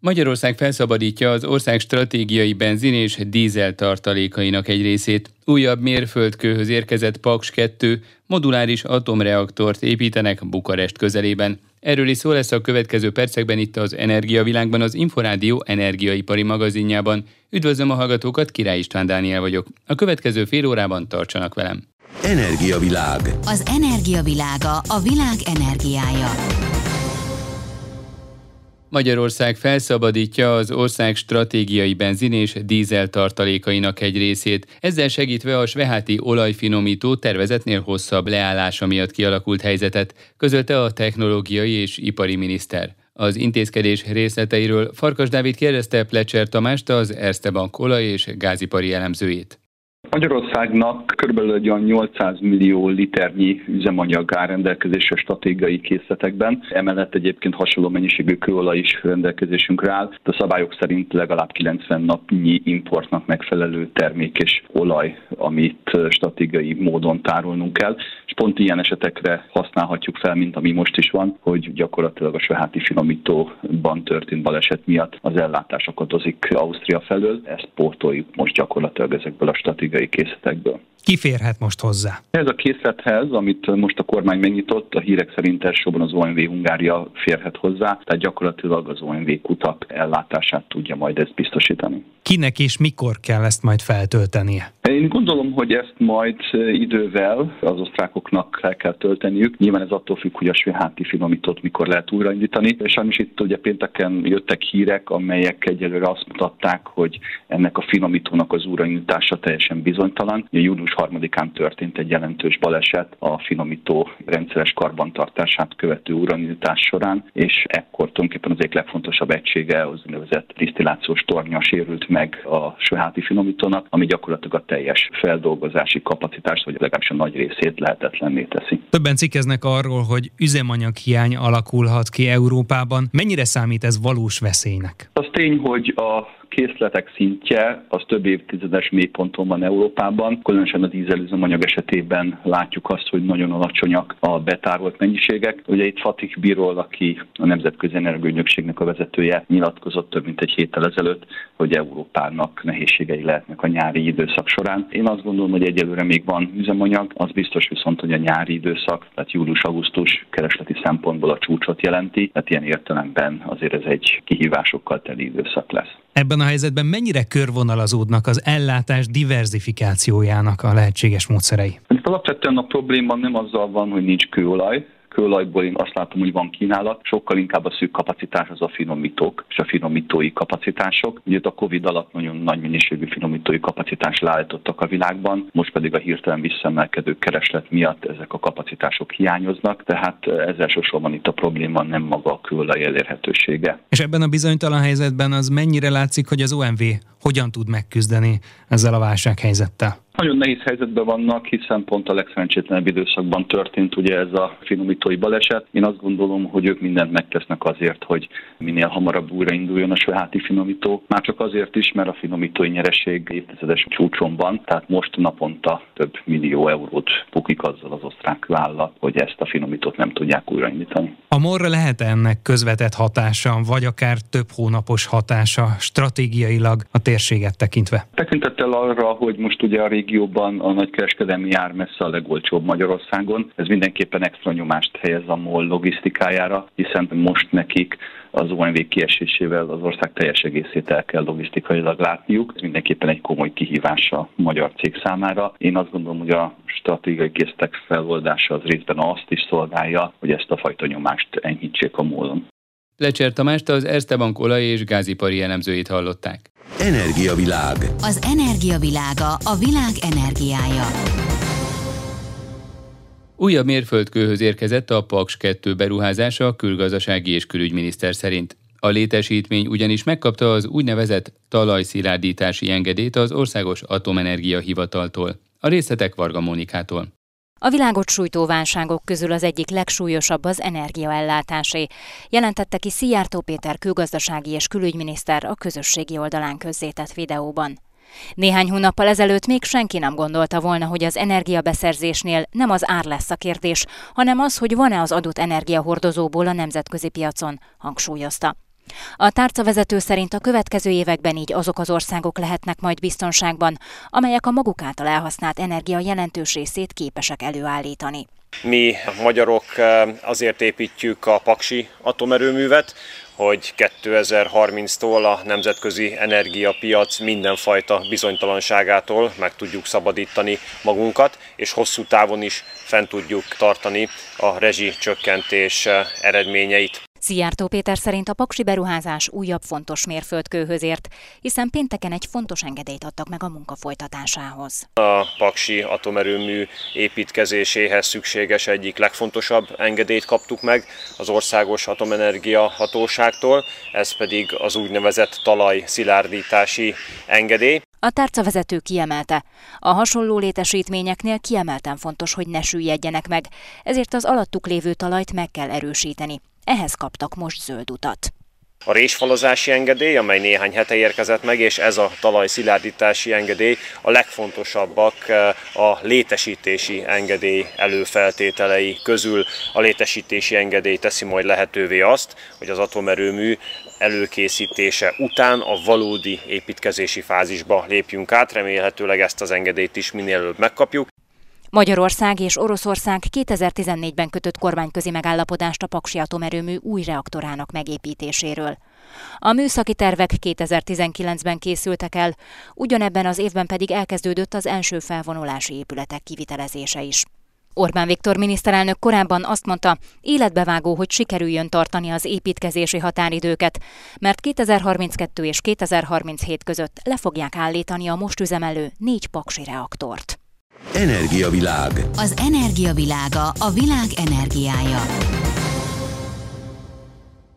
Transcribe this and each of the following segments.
Magyarország felszabadítja az ország stratégiai benzin és dízel tartalékainak egy részét. Újabb mérföldkőhöz érkezett Paks 2 moduláris atomreaktort építenek Bukarest közelében. Erről is szó lesz a következő percekben itt az Energiavilágban, az Inforádió energiaipari magazinjában. Üdvözlöm a hallgatókat, Király István Dániel vagyok. A következő fél órában tartsanak velem. Energiavilág. Az energiavilága a világ energiája. Magyarország felszabadítja az ország stratégiai benzin és dízel tartalékainak egy részét, ezzel segítve a sveháti olajfinomító tervezetnél hosszabb leállása miatt kialakult helyzetet, közölte a technológiai és ipari miniszter. Az intézkedés részleteiről Farkas Dávid kérdezte Plecser Tamást, az Erste Bank olaj- és gázipari elemzőjét. Magyarországnak kb. 800 millió liternyi üzemanyag áll rendelkezésre stratégiai készletekben. Emellett egyébként hasonló mennyiségű kőolaj is rendelkezésünkre áll. A szabályok szerint legalább 90 napnyi importnak megfelelő termék és olaj, amit stratégiai módon tárolnunk kell. És pont ilyen esetekre használhatjuk fel, mint ami most is van, hogy gyakorlatilag a Sveháti finomítóban történt baleset miatt az ellátás akadozik Ausztria felől. Ezt pótoljuk most gyakorlatilag ezekből a stratégiai technikai készletekből. Ki férhet most hozzá? Ez a készlethez, amit most a kormány megnyitott, a hírek szerint elsősorban az OMV Hungária férhet hozzá, tehát gyakorlatilag az OMV kutak ellátását tudja majd ezt biztosítani. Kinek és mikor kell ezt majd feltöltenie? Én gondolom, hogy ezt majd idővel az osztrákoknak fel kell tölteniük. Nyilván ez attól függ, hogy a svéháti finomítót mikor lehet újraindítani. Sajnos itt ugye pénteken jöttek hírek, amelyek egyelőre azt mutatták, hogy ennek a finomítónak az újraindítása teljesen bizonytalan. Június harmadikán történt egy jelentős baleset a finomító rendszeres karbantartását követő uranítás során, és ekkor tulajdonképpen az egyik legfontosabb egysége, az úgynevezett disztillációs tornya sérült meg a sőháti finomítónak, ami gyakorlatilag a teljes feldolgozási kapacitást, vagy legalábbis a nagy részét lehetetlenné teszi. Többen cikkeznek arról, hogy üzemanyaghiány alakulhat ki Európában. Mennyire számít ez valós veszélynek? Az tény, hogy a készletek szintje az több évtizedes mélyponton van Európában. Különösen a dízelüzemanyag esetében látjuk azt, hogy nagyon alacsonyak a betárolt mennyiségek. Ugye itt Fatih Birol, aki a Nemzetközi Energiaügynökségnek a vezetője, nyilatkozott több mint egy héttel ezelőtt, hogy Európának nehézségei lehetnek a nyári időszak során. Én azt gondolom, hogy egyelőre még van üzemanyag, az biztos viszont, hogy a nyári időszak, tehát július-augusztus keresleti szempontból a csúcsot jelenti, tehát ilyen értelemben azért ez egy kihívásokkal teli időszak lesz. Ebben a helyzetben mennyire körvonalazódnak az ellátás diversifikációjának a lehetséges módszerei? Alapvetően a probléma nem azzal van, hogy nincs kőolaj, kőolajból én azt látom, hogy van kínálat, sokkal inkább a szűk kapacitás az a finomítók és a finomítói kapacitások. Ugye a Covid alatt nagyon nagy minőségű finomítói kapacitás leállítottak a világban, most pedig a hirtelen visszaemelkedő kereslet miatt ezek a kapacitások hiányoznak, tehát ez elsősorban itt a probléma nem maga a kőolaj elérhetősége. És ebben a bizonytalan helyzetben az mennyire látszik, hogy az OMV hogyan tud megküzdeni ezzel a válsághelyzettel? Nagyon nehéz helyzetben vannak, hiszen pont a legszerencsétlenebb időszakban történt ugye ez a finomítói baleset. Én azt gondolom, hogy ők mindent megtesznek azért, hogy minél hamarabb újrainduljon a sőháti finomító. Már csak azért is, mert a finomítói nyereség évtizedes csúcson van, tehát most naponta több millió eurót bukik azzal az osztrák vállalat, hogy ezt a finomítót nem tudják újraindítani. A morra lehet ennek közvetett hatása, vagy akár több hónapos hatása stratégiailag a térséget tekintve? Tekintettel arra, hogy most ugye a régióban a nagykereskedelmi ár messze a legolcsóbb Magyarországon, ez mindenképpen extra nyomást helyez a MOL logisztikájára, hiszen most nekik az OMV kiesésével az ország teljes egészét el kell logisztikailag látniuk. Ez mindenképpen egy komoly kihívás a magyar cég számára. Én azt gondolom, hogy a stratégiai késztek feloldása az részben azt is szolgálja, hogy ezt a fajta nyomást enyhítsék a múlon. Lecser Tamást az Erste Bank olaj- és gázipari elemzőit hallották. Energiavilág. Az energiavilága a világ energiája. Újabb mérföldkőhöz érkezett a Paks 2 beruházása a külgazdasági és külügyminiszter szerint. A létesítmény ugyanis megkapta az úgynevezett talajszilárdítási engedélyt az Országos Atomenergia Hivataltól. A részletek Varga Mónikától. A világot sújtó válságok közül az egyik legsúlyosabb az energiaellátásé, jelentette ki Szijjártó Péter külgazdasági és külügyminiszter a közösségi oldalán közzétett videóban. Néhány hónappal ezelőtt még senki nem gondolta volna, hogy az energiabeszerzésnél nem az ár lesz a kérdés, hanem az, hogy van-e az adott energiahordozóból a nemzetközi piacon, hangsúlyozta. A tárcavezető szerint a következő években így azok az országok lehetnek majd biztonságban, amelyek a maguk által elhasznált energia jelentős részét képesek előállítani. Mi magyarok eh, azért építjük a Paksi atomerőművet, hogy 2030-tól a nemzetközi energiapiac mindenfajta bizonytalanságától meg tudjuk szabadítani magunkat, és hosszú távon is fent tudjuk tartani a rezsi csökkentés eh, eredményeit. Szijjártó Péter szerint a paksi beruházás újabb fontos mérföldkőhöz ért, hiszen pénteken egy fontos engedélyt adtak meg a munka folytatásához. A paksi atomerőmű építkezéséhez szükséges egyik legfontosabb engedélyt kaptuk meg az Országos Atomenergia Hatóságtól, ez pedig az úgynevezett talaj szilárdítási engedély. A tárcavezető kiemelte, a hasonló létesítményeknél kiemelten fontos, hogy ne süllyedjenek meg, ezért az alattuk lévő talajt meg kell erősíteni. Ehhez kaptak most zöld utat. A résfalazási engedély, amely néhány hete érkezett meg, és ez a talajszilárdítási engedély a legfontosabbak eh, a létesítési engedély előfeltételei közül. A létesítési engedély teszi majd lehetővé azt, hogy az atomerőmű előkészítése után a valódi építkezési fázisba lépjünk át. Remélhetőleg ezt az engedélyt is minél előbb megkapjuk. Magyarország és Oroszország 2014-ben kötött kormányközi megállapodást a Paksi atomerőmű új reaktorának megépítéséről. A műszaki tervek 2019-ben készültek el, ugyanebben az évben pedig elkezdődött az első felvonulási épületek kivitelezése is. Orbán Viktor miniszterelnök korábban azt mondta, életbevágó, hogy sikerüljön tartani az építkezési határidőket, mert 2032 és 2037 között le fogják állítani a most üzemelő négy paksi reaktort. Energiavilág. Az energiavilága a világ energiája.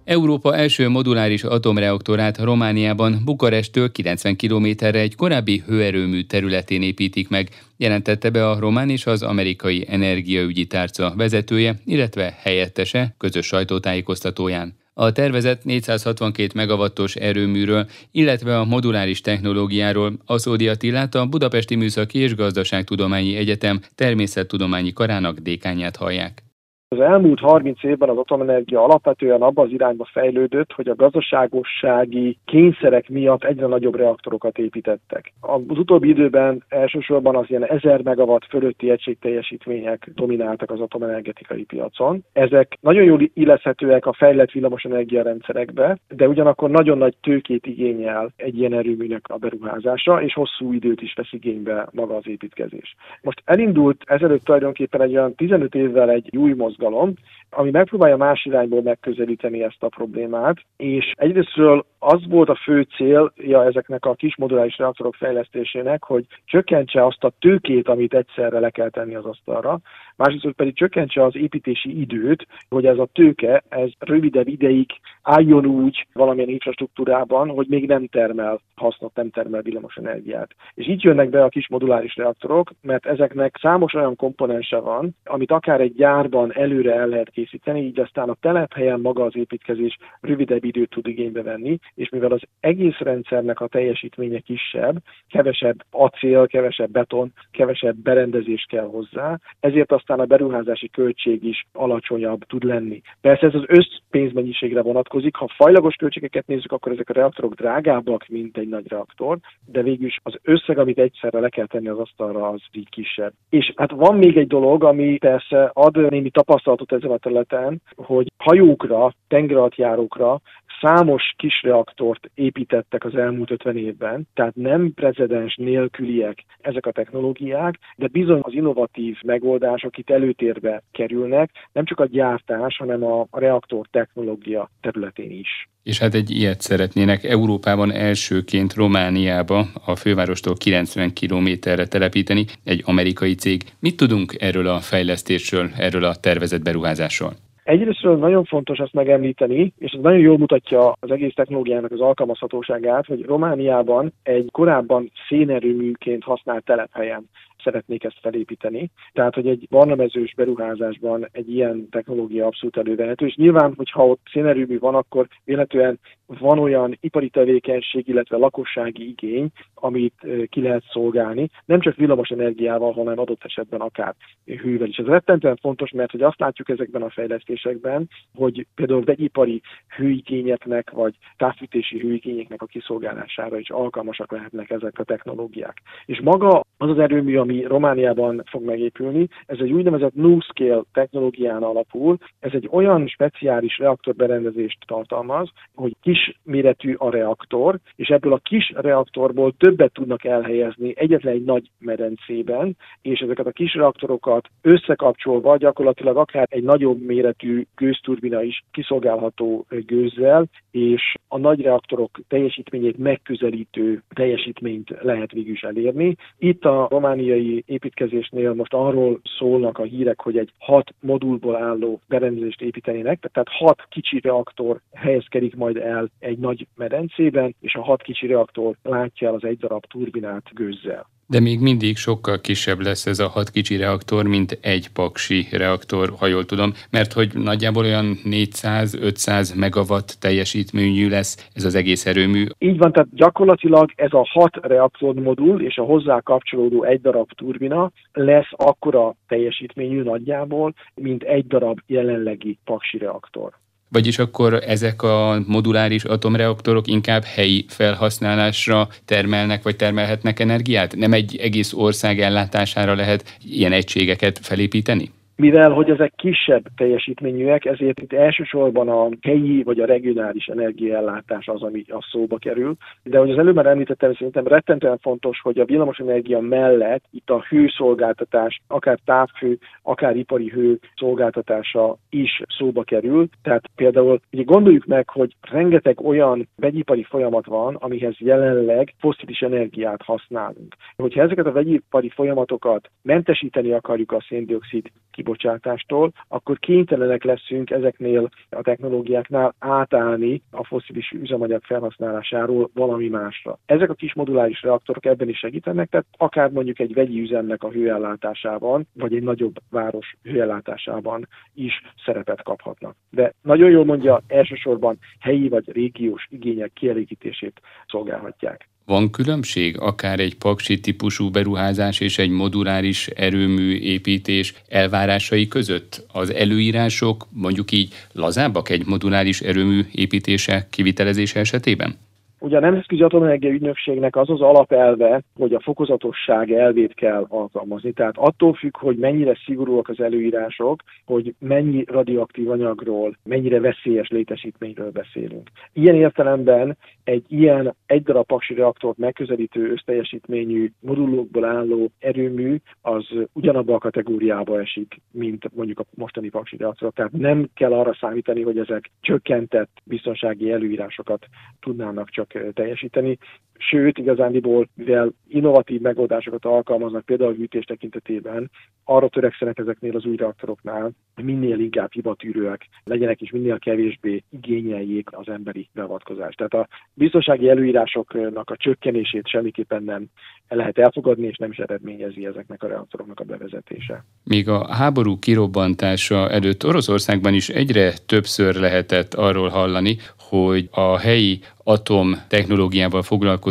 Európa első moduláris atomreaktorát Romániában Bukarestől 90 kilométerre egy korábbi hőerőmű területén építik meg, jelentette be a román és az amerikai energiaügyi tárca vezetője, illetve helyettese közös sajtótájékoztatóján. A tervezett 462 megawattos erőműről, illetve a moduláris technológiáról Aszódi Attilát a Budapesti Műszaki és Gazdaságtudományi Egyetem természettudományi karának dékányát hallják. Az elmúlt 30 évben az atomenergia alapvetően abba az irányba fejlődött, hogy a gazdaságossági kényszerek miatt egyre nagyobb reaktorokat építettek. Az utóbbi időben elsősorban az ilyen 1000 megawatt fölötti egységteljesítmények domináltak az atomenergetikai piacon. Ezek nagyon jól illeszhetőek a fejlett villamosenergia rendszerekbe, de ugyanakkor nagyon nagy tőkét igényel egy ilyen erőműnek a beruházása, és hosszú időt is vesz igénybe maga az építkezés. Most elindult ezelőtt tulajdonképpen egy olyan 15 évvel egy új mozgalom, mozgalom, ami megpróbálja más irányból megközelíteni ezt a problémát, és egyrésztről az volt a fő célja ezeknek a kis moduláris reaktorok fejlesztésének, hogy csökkentse azt a tőkét, amit egyszerre le kell tenni az asztalra, másrészt pedig csökkentse az építési időt, hogy ez a tőke, ez rövidebb ideig álljon úgy valamilyen infrastruktúrában, hogy még nem termel hasznot, nem termel villamos energiát. És így jönnek be a kis moduláris reaktorok, mert ezeknek számos olyan komponense van, amit akár egy gyárban előre el lehet készíteni, így aztán a telephelyen maga az építkezés rövidebb időt tud igénybe venni, és mivel az egész rendszernek a teljesítménye kisebb, kevesebb acél, kevesebb beton, kevesebb berendezés kell hozzá, ezért aztán a beruházási költség is alacsonyabb tud lenni. Persze ez az összpénzmennyiségre vonatkozik, ha fajlagos költségeket nézzük, akkor ezek a reaktorok drágábbak, mint egy nagy reaktor, de végül is az összeg, amit egyszerre le kell tenni az asztalra, az így kisebb. És hát van még egy dolog, ami persze ad némi tapasztalatot ezen a területen, hogy hajókra, tengeralattjárókra számos kis reaktort építettek az elmúlt 50 évben, tehát nem precedens nélküliek ezek a technológiák, de bizony az innovatív megoldások itt előtérbe kerülnek, nem csak a gyártás, hanem a reaktor technológia területén is. És hát egy ilyet szeretnének Európában elsőként Romániába, a fővárostól 90 kilométerre telepíteni egy amerikai cég. Mit tudunk erről a fejlesztésről, erről a tervezett beruházásról? Egyrésztről nagyon fontos ezt megemlíteni, és ez nagyon jól mutatja az egész technológiának az alkalmazhatóságát, hogy Romániában egy korábban szénerőműként használt telephelyen szeretnék ezt felépíteni. Tehát, hogy egy barnamezős beruházásban egy ilyen technológia abszolút elővehető, és nyilván, hogyha ott szénerőmű van, akkor véletlenül van olyan ipari tevékenység, illetve lakossági igény, amit ki lehet szolgálni, nem csak villamos energiával, hanem adott esetben akár hővel is. Ez rettentően fontos, mert hogy azt látjuk ezekben a fejlesztésekben, hogy például vegyipari hőigényeknek, vagy távfűtési hőigényeknek a kiszolgálására is alkalmasak lehetnek ezek a technológiák. És maga az az erőmű, ami Romániában fog megépülni, ez egy úgynevezett NuScale technológián alapul, ez egy olyan speciális reaktorberendezést tartalmaz, hogy kis méretű a reaktor, és ebből a kis reaktorból többet tudnak elhelyezni egyetlen egy nagy medencében, és ezeket a kis reaktorokat összekapcsolva gyakorlatilag akár egy nagyobb méretű gőzturbina is kiszolgálható gőzzel, és a nagy reaktorok teljesítményét megközelítő teljesítményt lehet végül is elérni. Itt a romániai építkezésnél most arról szólnak a hírek, hogy egy hat modulból álló berendezést építenének, tehát hat kicsi reaktor helyezkedik majd el egy nagy medencében, és a hat kicsi reaktor látja el az egy darab turbinát gőzzel. De még mindig sokkal kisebb lesz ez a hat kicsi reaktor, mint egy paksi reaktor, ha jól tudom, mert hogy nagyjából olyan 400-500 megawatt teljesítményű lesz ez az egész erőmű. Így van, tehát gyakorlatilag ez a hat reaktormodul és a hozzá kapcsolódó egy darab turbina lesz akkora teljesítményű nagyjából, mint egy darab jelenlegi paksi reaktor. Vagyis akkor ezek a moduláris atomreaktorok inkább helyi felhasználásra termelnek vagy termelhetnek energiát? Nem egy egész ország ellátására lehet ilyen egységeket felépíteni? Mivel hogy ezek kisebb teljesítményűek, ezért itt elsősorban a helyi vagy a regionális energiaellátás az, ami a szóba kerül. De hogy az előbb már említettem, szerintem rettentően fontos, hogy a villamosenergia mellett itt a hőszolgáltatás, akár távhő, akár ipari hő szolgáltatása is szóba kerül. Tehát például ugye gondoljuk meg, hogy rengeteg olyan vegyipari folyamat van, amihez jelenleg foszilis energiát használunk. Hogyha ezeket a vegyipari folyamatokat mentesíteni akarjuk a széndiokszid kibocsátástól, akkor kénytelenek leszünk ezeknél a technológiáknál átállni a foszilis üzemanyag felhasználásáról valami másra. Ezek a kis moduláris reaktorok ebben is segítenek, tehát akár mondjuk egy vegyi üzemnek a hőellátásában, vagy egy nagyobb város hőellátásában is szerepet kaphatnak. De nagyon jól mondja, elsősorban helyi vagy régiós igények kielégítését szolgálhatják. Van különbség akár egy paksi típusú beruházás és egy moduláris erőmű építés elvárásai között? Az előírások mondjuk így lazábbak egy moduláris erőmű építése, kivitelezése esetében? Ugye a Nemzetközi Atomenergia Ügynökségnek az az alapelve, hogy a fokozatosság elvét kell alkalmazni. Tehát attól függ, hogy mennyire szigorúak az előírások, hogy mennyi radioaktív anyagról, mennyire veszélyes létesítményről beszélünk. Ilyen értelemben egy ilyen egy darab paksi reaktort megközelítő összteljesítményű modulokból álló erőmű az ugyanabba a kategóriába esik, mint mondjuk a mostani paksi reaktor. Tehát nem kell arra számítani, hogy ezek csökkentett biztonsági előírásokat tudnának csak teljesíteni. Sőt, igazándiból, mivel innovatív megoldásokat alkalmaznak, például a gyűjtés tekintetében, arra törekszenek ezeknél az új reaktoroknál, hogy minél inkább hibatűrőek legyenek, és minél kevésbé igényeljék az emberi beavatkozást. Tehát a biztonsági előírásoknak a csökkenését semmiképpen nem lehet elfogadni, és nem is eredményezi ezeknek a reaktoroknak a bevezetése. Még a háború kirobbantása előtt Oroszországban is egyre többször lehetett arról hallani, hogy a helyi atom technológiával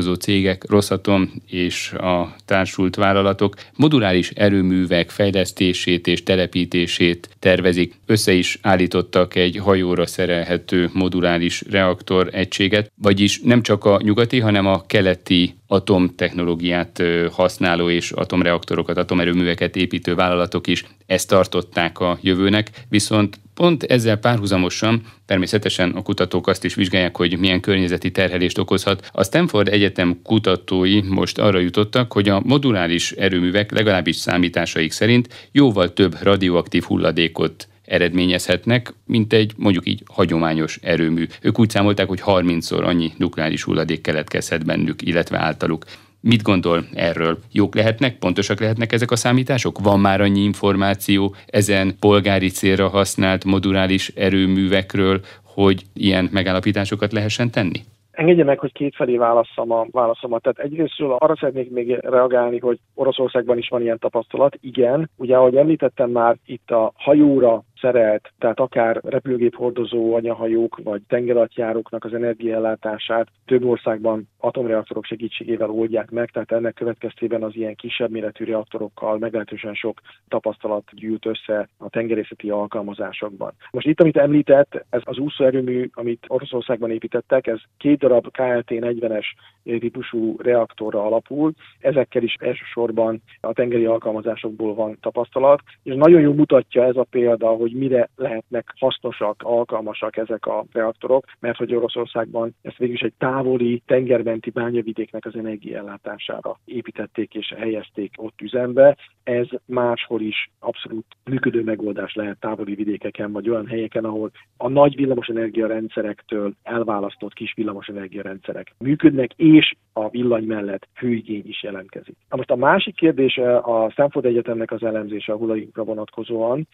foglalkozó cégek, Rosszatom és a társult vállalatok moduláris erőművek fejlesztését és telepítését tervezik. Össze is állítottak egy hajóra szerelhető moduláris reaktor egységet, vagyis nem csak a nyugati, hanem a keleti atomtechnológiát használó és atomreaktorokat, atomerőműveket építő vállalatok is ezt tartották a jövőnek, viszont pont ezzel párhuzamosan természetesen a kutatók azt is vizsgálják, hogy milyen környezeti terhelést okozhat. A Stanford Egyetem kutatói most arra jutottak, hogy a moduláris erőművek legalábbis számításaik szerint jóval több radioaktív hulladékot eredményezhetnek, mint egy mondjuk így hagyományos erőmű. Ők úgy számolták, hogy 30-szor annyi nukleáris hulladék keletkezhet bennük, illetve általuk. Mit gondol erről? Jók lehetnek, pontosak lehetnek ezek a számítások? Van már annyi információ ezen polgári célra használt moduláris erőművekről, hogy ilyen megállapításokat lehessen tenni? Engedje meg, hogy kétfelé válaszom a válaszomat. Tehát egyrésztről arra szeretnék még reagálni, hogy Oroszországban is van ilyen tapasztalat. Igen, ugye ahogy említettem már, itt a hajóra szerelt, tehát akár repülőgép hordozó anyahajók vagy tengeralattjáróknak az energiaellátását több országban atomreaktorok segítségével oldják meg, tehát ennek következtében az ilyen kisebb méretű reaktorokkal meglehetősen sok tapasztalat gyűlt össze a tengerészeti alkalmazásokban. Most itt, amit említett, ez az úszóerőmű, amit Oroszországban építettek, ez két darab KLT 40-es típusú reaktorra alapul, ezekkel is elsősorban a tengeri alkalmazásokból van tapasztalat, és nagyon jól mutatja ez a példa, hogy mire lehetnek hasznosak, alkalmasak ezek a reaktorok, mert hogy Oroszországban ezt végül egy távoli tengermenti bányavidéknek az energiaellátására építették és helyezték ott üzembe. Ez máshol is abszolút működő megoldás lehet távoli vidékeken, vagy olyan helyeken, ahol a nagy villamosenergia rendszerektől elválasztott kis villamosenergia rendszerek működnek, és a villany mellett hőigény is jelentkezik. Na most a másik kérdés a Stanford Egyetemnek az elemzése a hulladékra vonatkozóan.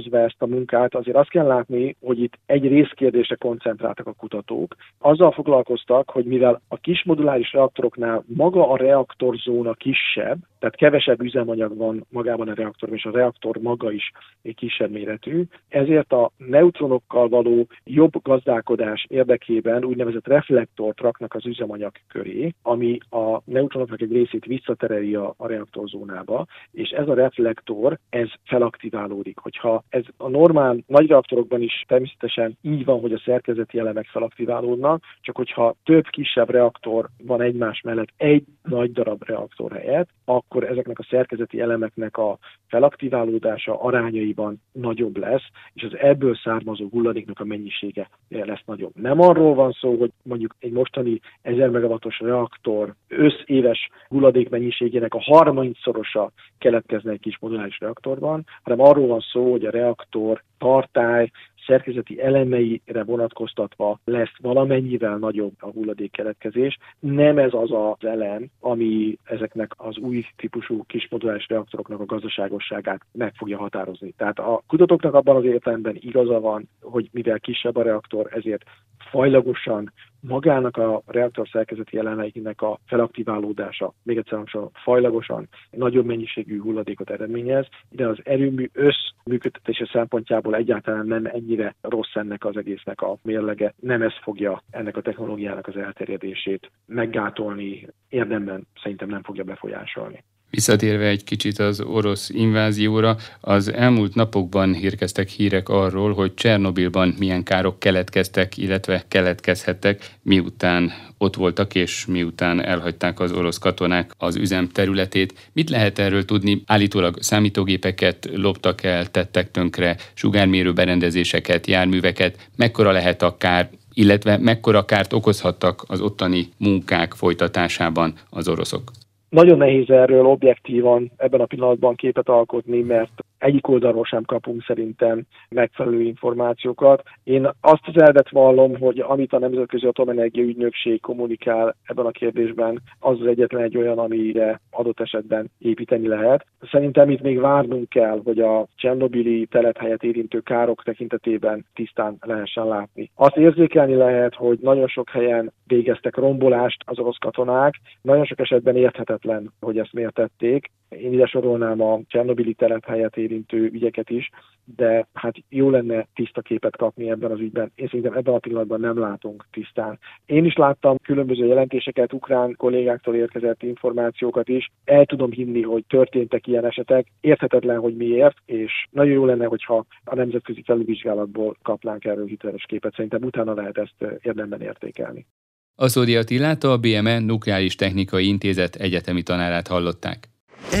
Általányozva ezt a munkát, azért azt kell látni, hogy itt egy részkérdésre koncentráltak a kutatók. Azzal foglalkoztak, hogy mivel a kis moduláris reaktoroknál maga a reaktorzóna kisebb, tehát kevesebb üzemanyag van magában a reaktorban, és a reaktor maga is egy kisebb méretű, ezért a neutronokkal való jobb gazdálkodás érdekében úgynevezett reflektort raknak az üzemanyag köré, ami a neutronoknak egy részét visszatereli a, a reaktorzónába, és ez a reflektor, ez felaktiválódik. Hogyha ez a normál nagy reaktorokban is természetesen így van, hogy a szerkezeti elemek felaktiválódnak, csak hogyha több kisebb reaktor van egymás mellett egy nagy darab reaktor helyett, akkor ezeknek a szerkezeti elemeknek a felaktiválódása arányaiban nagyobb lesz, és az ebből származó hulladéknak a mennyisége lesz nagyobb. Nem arról van szó, hogy mondjuk egy mostani 1000 megawattos reaktor összéves hulladék mennyiségének a 30-szorosa keletkezne egy kis moduláris reaktorban, hanem arról van szó, hogy a reaktor tartály szerkezeti elemeire vonatkoztatva lesz valamennyivel nagyobb a hulladék keletkezés. Nem ez az az elem, ami ezeknek az új típusú kismoduláris reaktoroknak a gazdaságosságát meg fogja határozni. Tehát a kutatóknak abban az értelemben igaza van, hogy mivel kisebb a reaktor, ezért fajlagosan magának a reaktor szerkezeti elemeinek a felaktiválódása, még egyszer hangsúlyom, fajlagosan nagyobb mennyiségű hulladékot eredményez, de az erőmű összműködtetése szempontjából egyáltalán nem ennyire rossz ennek az egésznek a mérlege. Nem ez fogja ennek a technológiának az elterjedését meggátolni, érdemben szerintem nem fogja befolyásolni. Visszatérve egy kicsit az orosz invázióra, az elmúlt napokban érkeztek hírek arról, hogy Csernobilban milyen károk keletkeztek, illetve keletkezhettek, miután ott voltak és miután elhagyták az orosz katonák az üzem területét. Mit lehet erről tudni? Állítólag számítógépeket loptak el, tettek tönkre, sugármérő berendezéseket, járműveket. Mekkora lehet a kár, illetve mekkora kárt okozhattak az ottani munkák folytatásában az oroszok? Nagyon nehéz erről objektívan ebben a pillanatban képet alkotni, mert egyik oldalról sem kapunk szerintem megfelelő információkat. Én azt az elvet vallom, hogy amit a Nemzetközi Atomenergia Ügynökség kommunikál ebben a kérdésben, az az egyetlen egy olyan, amire adott esetben építeni lehet. Szerintem itt még várnunk kell, hogy a Csernobili telephelyet érintő károk tekintetében tisztán lehessen látni. Azt érzékelni lehet, hogy nagyon sok helyen végeztek rombolást az orosz katonák, nagyon sok esetben érthetetlen, hogy ezt miért tették. Én ide sorolnám a Csernobili telephelyet érintő ügyeket is, de hát jó lenne tiszta képet kapni ebben az ügyben. Én szerintem ebben a pillanatban nem látunk tisztán. Én is láttam különböző jelentéseket, ukrán kollégáktól érkezett információkat is. El tudom hinni, hogy történtek ilyen esetek. Érthetetlen, hogy miért, és nagyon jó lenne, hogyha a nemzetközi felülvizsgálatból kapnánk erről hiteles képet. Szerintem utána lehet ezt érdemben értékelni. Aszódi Attilát a BME Nukleáris Technikai Intézet egyetemi tanárát hallották.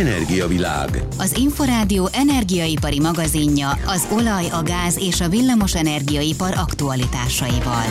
Energiavilág. Az Inforádió energiaipari magazinja az olaj, a gáz és a villamos energiaipar aktualitásaival.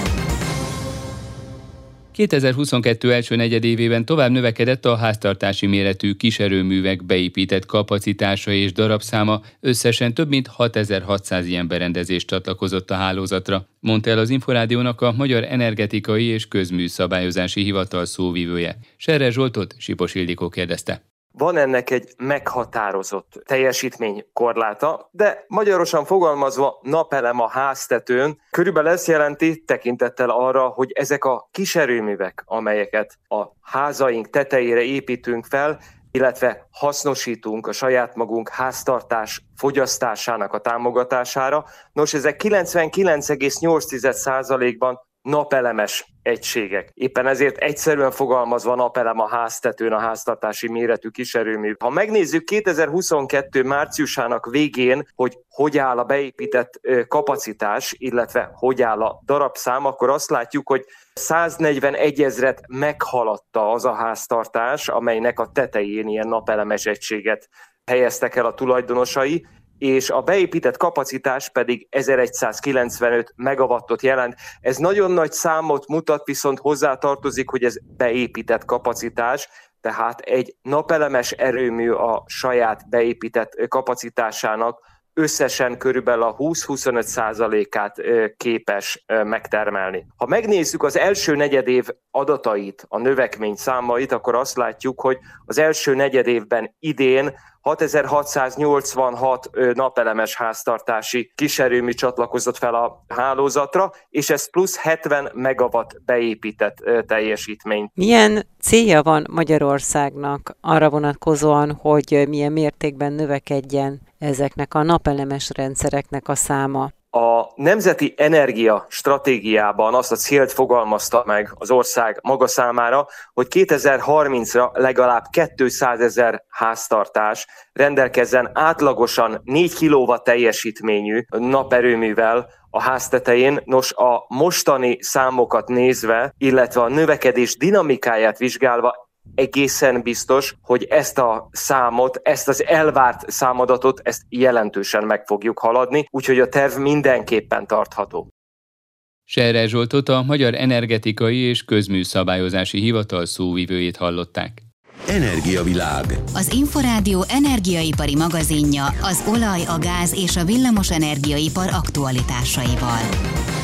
2022 első negyedévében tovább növekedett a háztartási méretű kiserőművek beépített kapacitása és darabszáma, összesen több mint 6600 ilyen berendezés csatlakozott a hálózatra, mondta el az Inforádiónak a Magyar Energetikai és Közműszabályozási Hivatal szóvivője. Serre Zsoltot Sipos Ildikó kérdezte. Van ennek egy meghatározott teljesítménykorláta, de magyarosan fogalmazva napelem a háztetőn körülbelül ezt jelenti tekintettel arra, hogy ezek a kis erőművek, amelyeket a házaink tetejére építünk fel, illetve hasznosítunk a saját magunk háztartás fogyasztásának a támogatására. Nos, ezek 99,8%-ban napelemes egységek. Éppen ezért egyszerűen fogalmazva napelem a háztetőn a háztartási méretű kiserőmű. Ha megnézzük 2022 márciusának végén, hogy hogy áll a beépített kapacitás, illetve hogy áll a darabszám, akkor azt látjuk, hogy 141 ezret meghaladta az a háztartás, amelynek a tetején ilyen napelemes egységet helyeztek el a tulajdonosai, és a beépített kapacitás pedig 1195 megawattot jelent. Ez nagyon nagy számot mutat, viszont hozzátartozik, hogy ez beépített kapacitás, tehát egy napelemes erőmű a saját beépített kapacitásának összesen körülbelül a 20-25 százalékát képes megtermelni. Ha megnézzük az első negyedév adatait, a növekmény számait, akkor azt látjuk, hogy az első negyedévben idén 6686 napelemes háztartási kiserőmű csatlakozott fel a hálózatra, és ez plusz 70 megawatt beépített teljesítmény. Milyen célja van Magyarországnak arra vonatkozóan, hogy milyen mértékben növekedjen ezeknek a napelemes rendszereknek a száma? A Nemzeti Energia Stratégiában azt a célt fogalmazta meg az ország maga számára, hogy 2030-ra legalább 200 ezer háztartás rendelkezzen átlagosan 4 kW teljesítményű naperőművel a háztetején. Nos, a mostani számokat nézve, illetve a növekedés dinamikáját vizsgálva egészen biztos, hogy ezt a számot, ezt az elvárt számadatot, ezt jelentősen meg fogjuk haladni, úgyhogy a terv mindenképpen tartható. Serre Zsoltot a Magyar Energetikai és Közműszabályozási Hivatal szóvivőjét hallották. Energiavilág. Az Inforádió energiaipari magazinja az olaj, a gáz és a villamos energiaipar aktualitásaival.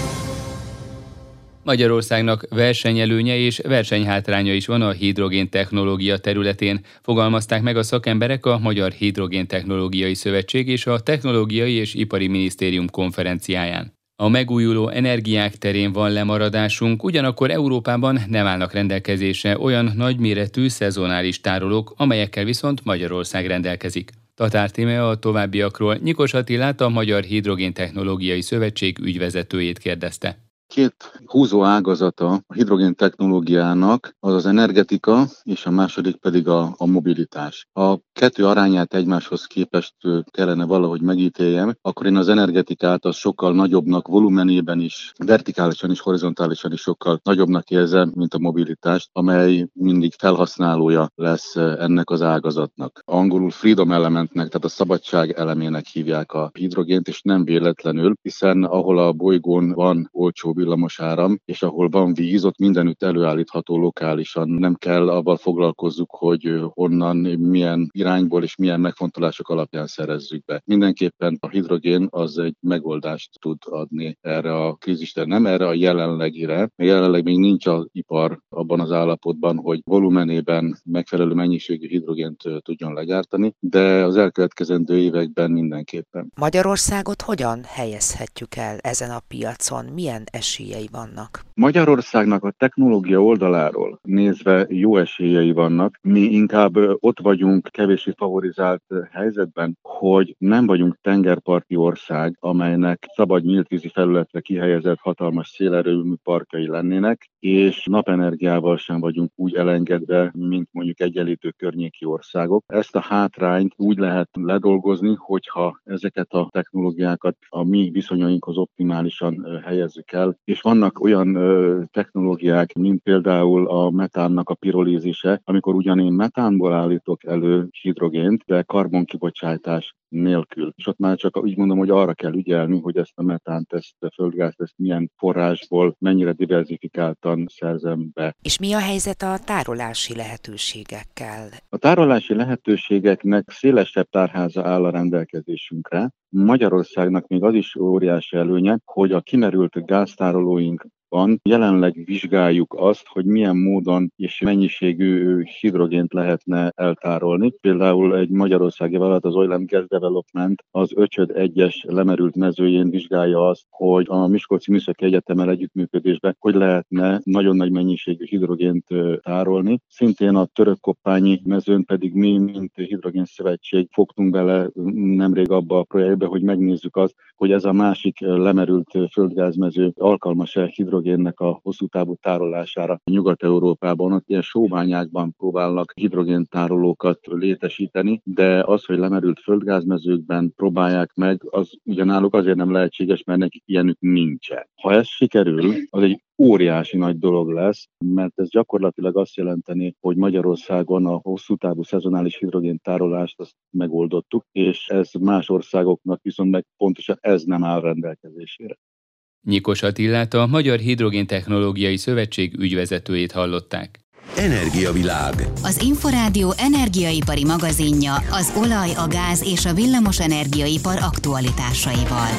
Magyarországnak versenyelőnye és versenyhátránya is van a hidrogén technológia területén, fogalmazták meg a szakemberek a Magyar Hidrogén Technológiai Szövetség és a Technológiai és Ipari Minisztérium konferenciáján. A megújuló energiák terén van lemaradásunk, ugyanakkor Európában nem állnak rendelkezésre olyan nagyméretű szezonális tárolók, amelyekkel viszont Magyarország rendelkezik. Tatár Tíme a továbbiakról Nyikos Attilát a Magyar Hidrogén Technológiai Szövetség ügyvezetőjét kérdezte. Két húzó ágazata a hidrogén technológiának az az energetika, és a második pedig a, a mobilitás. A kettő arányát egymáshoz képest kellene valahogy megítéljem, akkor én az energetikát az sokkal nagyobbnak volumenében is, vertikálisan és horizontálisan is sokkal nagyobbnak érzem, mint a mobilitást, amely mindig felhasználója lesz ennek az ágazatnak. Angolul freedom elementnek, tehát a szabadság elemének hívják a hidrogént, és nem véletlenül, hiszen ahol a bolygón van olcsó villamos áram, és ahol van víz, ott mindenütt előállítható lokálisan. Nem kell avval foglalkozzuk, hogy honnan, milyen irányból és milyen megfontolások alapján szerezzük be. Mindenképpen a hidrogén az egy megoldást tud adni erre a krízisre, nem erre a jelenlegire. Jelenleg még nincs az ipar abban az állapotban, hogy volumenében megfelelő mennyiségű hidrogént tudjon legyártani, de az elkövetkezendő években mindenképpen. Magyarországot hogyan helyezhetjük el ezen a piacon? Milyen esélyei vannak? Magyarországnak a technológia oldaláról nézve jó esélyei vannak. Mi inkább ott vagyunk kevési favorizált helyzetben, hogy nem vagyunk tengerparti ország, amelynek szabad nyíltvízi felületre kihelyezett hatalmas szélerőmű parkjai lennének, és napenergiával sem vagyunk úgy elengedve, mint mondjuk egyenlítő környéki országok. Ezt a hátrányt úgy lehet ledolgozni, hogyha ezeket a technológiákat a mi viszonyainkhoz optimálisan helyezzük el, és vannak olyan technológiák, mint például a metánnak a pirolízise, amikor ugyan én metánból állítok elő hidrogént, de karbonkibocsátás nélkül. És ott már csak úgy mondom, hogy arra kell ügyelni, hogy ezt a metánt, ezt a földgázt, ezt milyen forrásból, mennyire diversifikáltan szerzem be. És mi a helyzet a tárolási lehetőségekkel? A tárolási lehetőségeknek szélesebb tárháza áll a rendelkezésünkre. Magyarországnak még az is óriási előnye, hogy a kimerült gáztárolóink van. Jelenleg vizsgáljuk azt, hogy milyen módon és mennyiségű hidrogént lehetne eltárolni. Például egy magyarországi vállalat, az Oil Gas Development az 5 egyes lemerült mezőjén vizsgálja azt, hogy a Miskolci Műszaki Egyetemmel együttműködésben hogy lehetne nagyon nagy mennyiségű hidrogént tárolni. Szintén a török koppányi mezőn pedig mi, mint Hidrogén Szövetség fogtunk bele nemrég abba a projektbe, hogy megnézzük azt, hogy ez a másik lemerült földgázmező alkalmas-e hidrogénnek a hosszú távú tárolására Nyugat-Európában, ott ilyen sóbányákban próbálnak hidrogéntárolókat létesíteni, de az, hogy lemerült földgázmezőkben próbálják meg, az ugyanáluk azért nem lehetséges, mert nekik ilyenük nincsen. Ha ez sikerül, az egy óriási nagy dolog lesz, mert ez gyakorlatilag azt jelenteni, hogy Magyarországon a hosszú távú szezonális hidrogéntárolást azt megoldottuk, és ez más országoknak viszont meg pontosan ez nem áll rendelkezésére. Nyikos Attilát a Magyar Hidrogéntechnológiai Szövetség ügyvezetőjét hallották. Energiavilág. Az Inforádió energiaipari magazinja az olaj, a gáz és a villamos energiaipar aktualitásaival.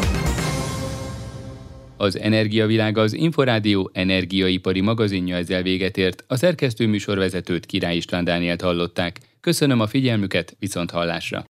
Az Energiavilág az Inforádió energiaipari magazinja ezzel véget ért. A szerkesztő műsorvezetőt Király István Dánielt hallották. Köszönöm a figyelmüket, viszont hallásra!